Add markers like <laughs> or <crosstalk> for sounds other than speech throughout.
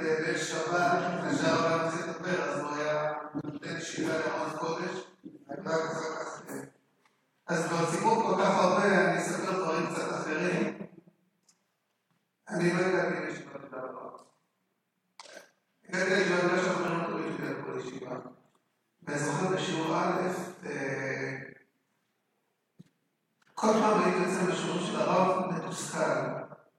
בשבת, כשהיה הרב ניסי לדבר, אז הוא היה נותן שירה לעוד קודש, ורק אחר כך... אז כבר סיפור כל כך הרבה, אני אספר דברים קצת אחרים. אני לא הגעתי לישיבה של העבר. הגעתי לישיבה שהחברים הטובים שלי הלכו לישיבה. ואני זוכר בשיעור א', אה, כל פעם הייתי יוצא בשיעור של הרב מתוסכל,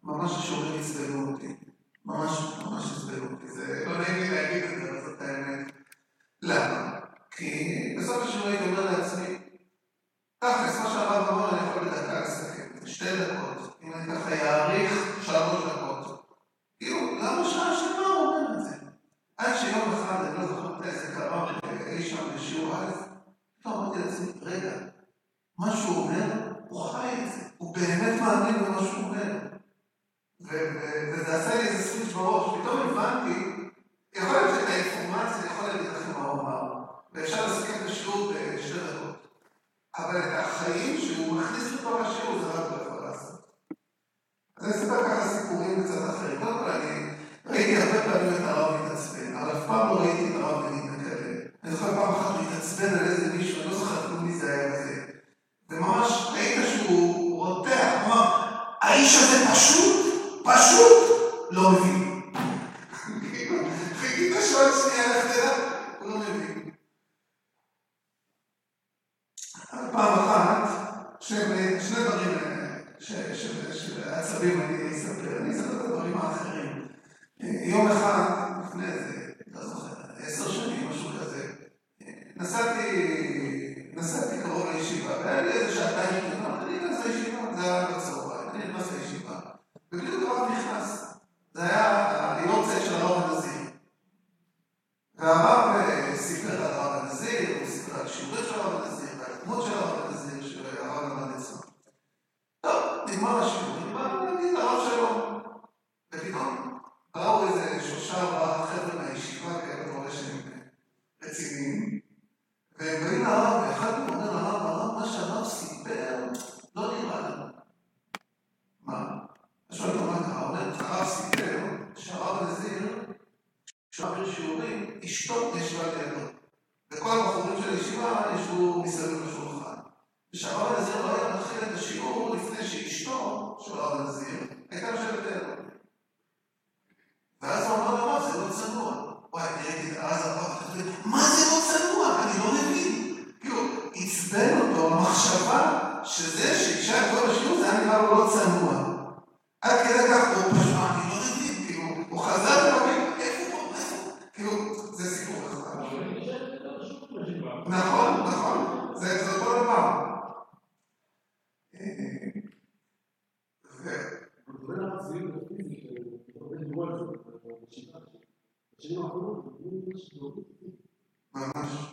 ממש השיעורים הצטיינו אותי. ממש ממש הסבירו אותי, זה לא נעים לי להגיד את זה, אבל זאת האמת. למה? כי בסוף השבוע הייתי לא אומר לעצמי, תכלס, מה שהרב אמר, אני יכול בדקה לסכם, שתי דקות. אם אני ככה אעריך שעות <laughs> Yeah. לטבעון, ראו איזה שלושה ארבעה de alguns, de. Mas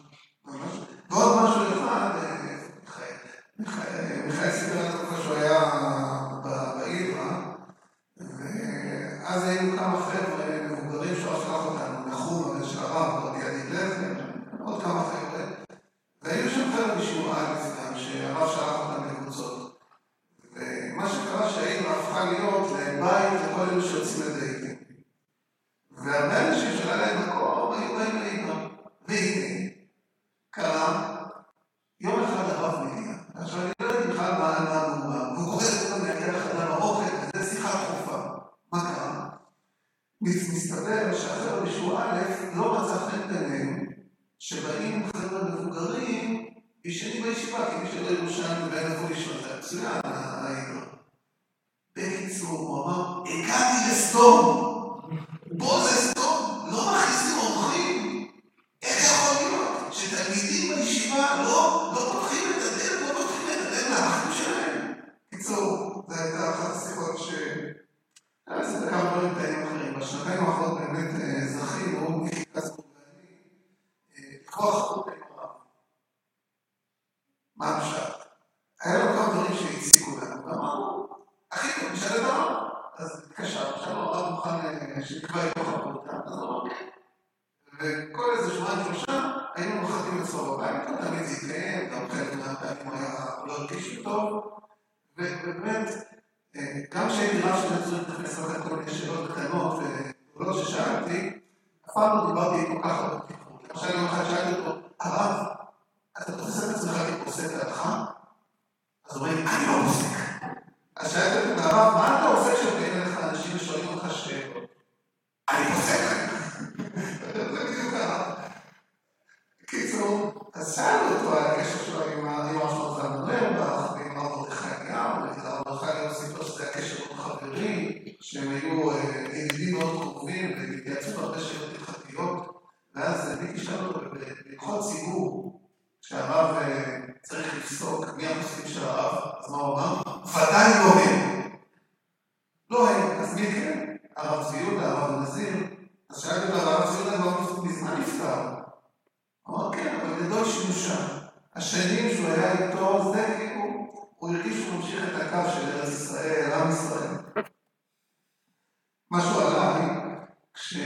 תשארי בישיבה, כי מי שלא ירושלים ובעיה לבוא לישון, זה מצוין, היינו. בקיצור, הוא אמר, הגעתי לסדום. בוא לסדום, לא מכניסים אורחים. איך יכול להיות שתלמידים בישיבה לא פותחים את הדלת, לא פותחים את הדלת לאחים שלהם? בקיצור, זו הייתה אחת השיחות ש... אז זה כמה דברים טעים אחרים. בשנתיים האחרונות באמת זכינו, כוח אותו ציבור שהרב אה, צריך לפסוק מי הפוסקים של הרב, אז מה הוא אמר? ודאי לא הם. לא הם, אז מי כן? הרב צבי הרב נזיר. אז שאלתי אותו, הרב צבי לא כבר מזמן נפטר. אמר כן, אבל ידו שימושה. השנים שהוא היה איתו, זה כאילו, הוא הרגיש שהוא ממשיך את הקו של ארץ ישראל, עם ישראל. משהו עליי, כש...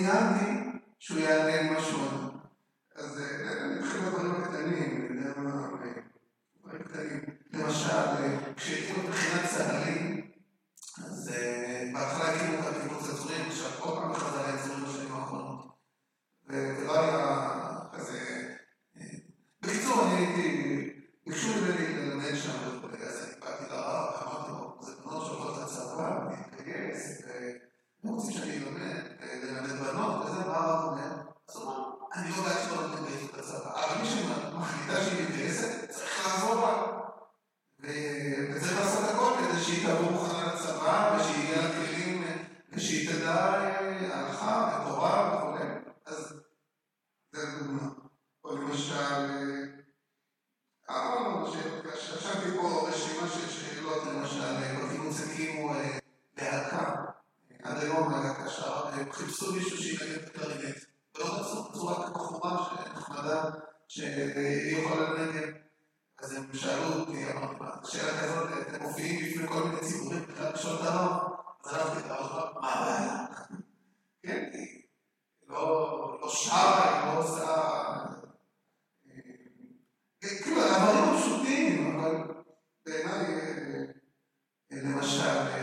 דמיינתי שהוא יענה משהו הם חיפשו מישהו שיקיים את הקרינט. ולא רצו בצורה כבחורה שנחמדה, שהיא יכולה לנגן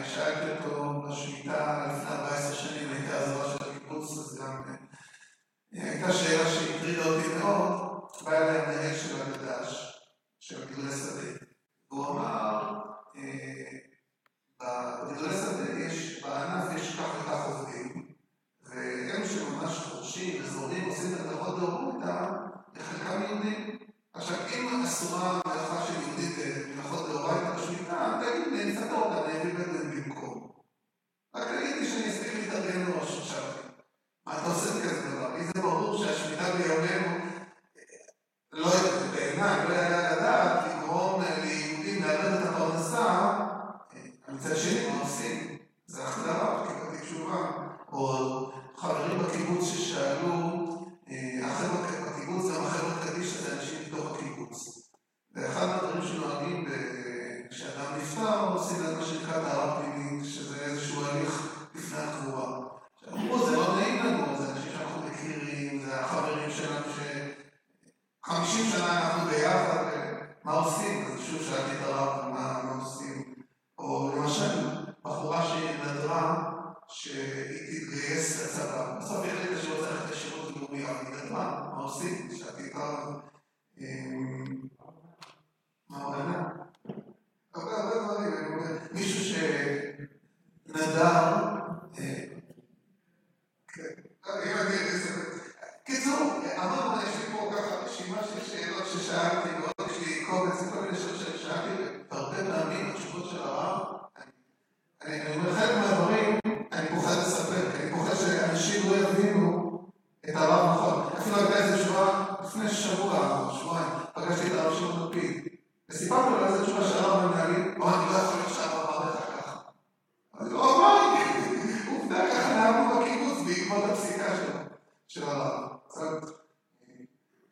שאלתי אותו בשמיטה לפני 14 שנים, הייתה עזרה של הקיבוץ, אז גם אה, הייתה שאלה שהטרידה אותי מאוד, בא אליי המנהל של הגדש, של גדולי שדה, והוא אמר, אה, בגדולי שדה יש, בענף יש כך וכך עובדים, ואלו שממש חורשים, אזורים, עושים את הדרכות דרום איתם, לחלקם יהודים. עכשיו, אם אסורה מלאכה של יהודים אה, במלאכות דאורייתא, רק תגיד לי שאני אספיק להתארגן מראש עכשיו. מה אתה עושה כזה דבר? לי זה ברור שהשמיטה בימינו, אה, לא בעיניי, לא יעלה על הדעת לגרום אה, ליהודים לאבד את הפרנסה, אה, מצד שני, מה עושים? זה החזרה, קיבלתי תשובה. או חברים בקיבוץ ששאלו, החבר'ה בקיבוץ, גם החבר'ה קדישא זה אנשים מתוך הקיבוץ. ואחד הדברים שנוהגים כשאדם נפטר, עושים את מה שנקרא טהרת מה עונה? הרבה הרבה דברים, מישהו שנדר, קיצור, אמרנו, יש לי פה ככה רשימה של שאלות ששאלתי, ועוד יש לי קובץ, כל מיני שאלות ששאלתי, והרבה פעמים התשובות של הרב, אני אומר, חלק מהדברים, אני פוחד לספר, כי אני פוחד שאנשים לא יבינו את הרב נכון. אפילו הייתה איזו תשובה, לפני שבוע, שבועיים, פגשתי את הרב שמעון לפיד, וסיפרתי לו איזה תשובה שהרב המנהלים, או אני לא יכול להיות שהרב אמר לך ככה. אז הוא אמר לי, עובדה ככה נאמו בקיבוץ בעקבות הפסיקה שלו, של הרב.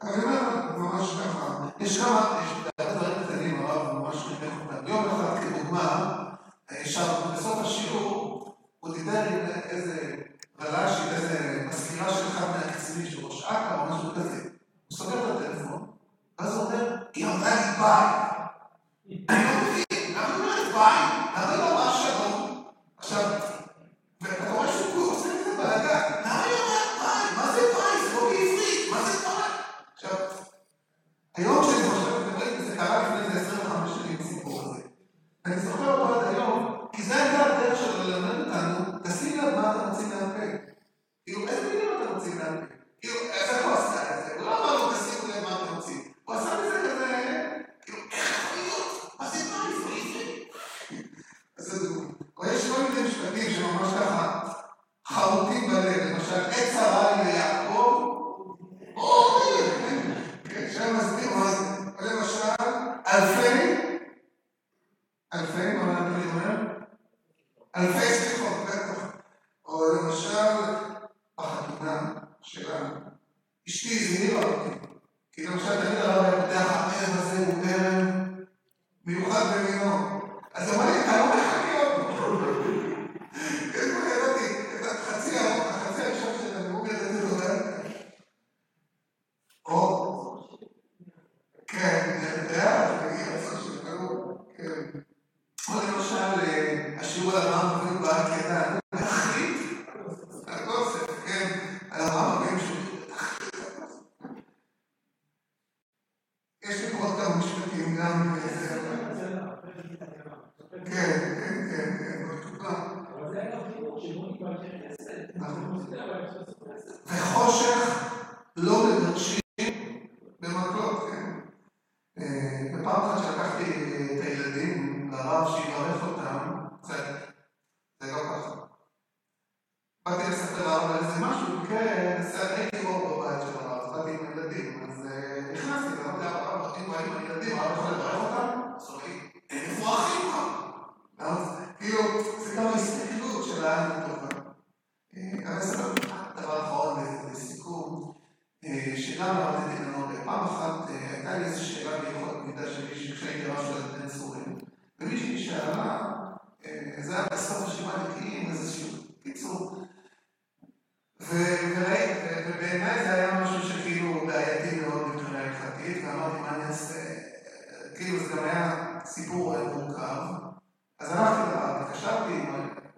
אני אומר, ממש ככה, יש כמה, יש דברים קטנים, הרב ממש חינך אותם. יום אחד כדוגמה, שם בסוף השיעור הוא דיבר עם איזה בלשי, איזה מזכירה של אחד מהקצינים של ראש אכ"א או משהו כזה. הוא סוגר את הטלפון, ואז הוא אומר, היא אמרה לי ביי. אני לא מבין, למה היא אומרת ביי? למה היא לא אמרה שלום? עכשיו, ואתה רואה שהוא עושה את זה בלגן, למה היא אומרת ביי? מה זה ביי? זה לא בעברית, מה זה ביי? עכשיו, היום כשאני חושב, זה קרה לפני איזה 25 שנים, הסיפור הזה. אני זוכר אותו עד היום, כי זה הייתה הדרך שלו ללמד אותנו, תשים לב מה אתה מוציא מהפה. כאילו, איזה מילים אתה מוציא מהפה? כאילו, איך הוא עשה את זה? הוא לא אמר לו, תשימו לב מה אתה מוציא. הוא עשה מזה כזה, כאילו, איך יכול להיות? מה זה מה? זה עברית? אז זה דוגמא. או יש כל מיני משפטים שממש ככה חרוטים בלב, למשל, עת צרה לי ליעקב, או, כן, שם מסביר מה זה. למשל, אלפי אלפי, מה אני אומר? אלפי סליחות, בטח. או למשל, בחתונה שלנו, אשתי הזהירה אותי. כי למשל, תמיד הרב היה פותח, הערב הזה הוא ערב מיוחד במינו. אז אמרה לי, אתה לא מחכה אותו. כן, כבר ידעתי, את החצי הראשון של הנאום ידעתי לדבר. או, כן, אתה יודע, תגיד, רצון של כן. או למשל, השיעור על אברהם אבינו בעקדה, הוא תכלית, הכוסף, כן, על אברהם אבינו שהוא תכלית יש לי פה עוד כמה משפטים גם זה, כן, כן, כן, כן, בתקופה. וחושך לא מגרשים במקלות, כן. ופעם אחת שלקחתי את הילדים לרב שיברך אותם, זה לא ככה. באתי לספר על איזה משהו, כן, הייתי אור בבית של הרב, באתי עם הילדים, אז נכנסתי, ואמרתי הרב, אם באים הילדים, הרב יכול לברך אותם? אז הוא אמר לי, איפה האחים כאן? כאילו, זה גם הסתכלות של העין הטובה. אני אספר דבר אחרון לסיכום, שגם למדתי ממנו, פעם אחת הייתה לי איזו שאלה ביכולת מידע של מישהי כשהייתי רב של בן סורים, ומישהי שאלה, זה היה בסוף השבעה נקיים, איזשהו קיצור, ובעיניי זה היה משהו שכאילו בעייתי מאוד מבחינה הלכתית, ואמרתי מה אני אעשה, כאילו זה גם היה סיפור מורכב, אז הלכתי לרב, התקשרתי,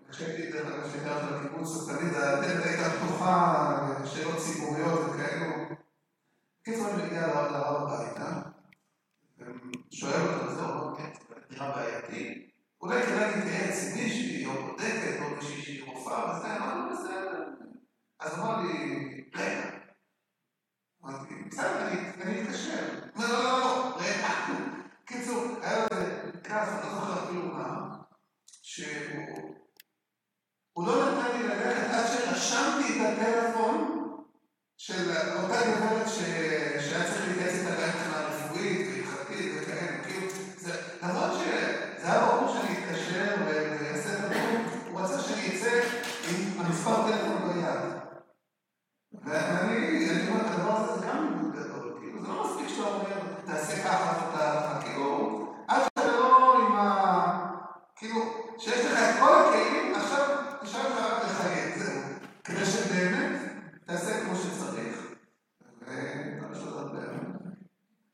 כשהייתי דרך אגב שהגעתי לקיבוץ, אז תמיד הדלת הייתה פתוחה, שאלות ציבוריות וכאלו. בקיצור, אני מגיע לרב הביתה, ושואל אותו, זהו, לא בעייתי. אולי כדאי להתייעץ עם מישהי, או בודקת, או מישהי שהיא רופאה, וזה, אמרנו, בסדר. אז אמר לי, רגע. אמרתי, בסדר, אני אתקשר. לא, לא, לא, לא, רגע. קיצור, היה לו כעס, אני לא זוכר אפילו מה, שהוא... הוא לא נתן לי ללכת עד שרשמתי את הטלפון של אותה גברת שהיה צריך להתייעץ איתה גם מבחינה רפואית והלכתית וכאלה,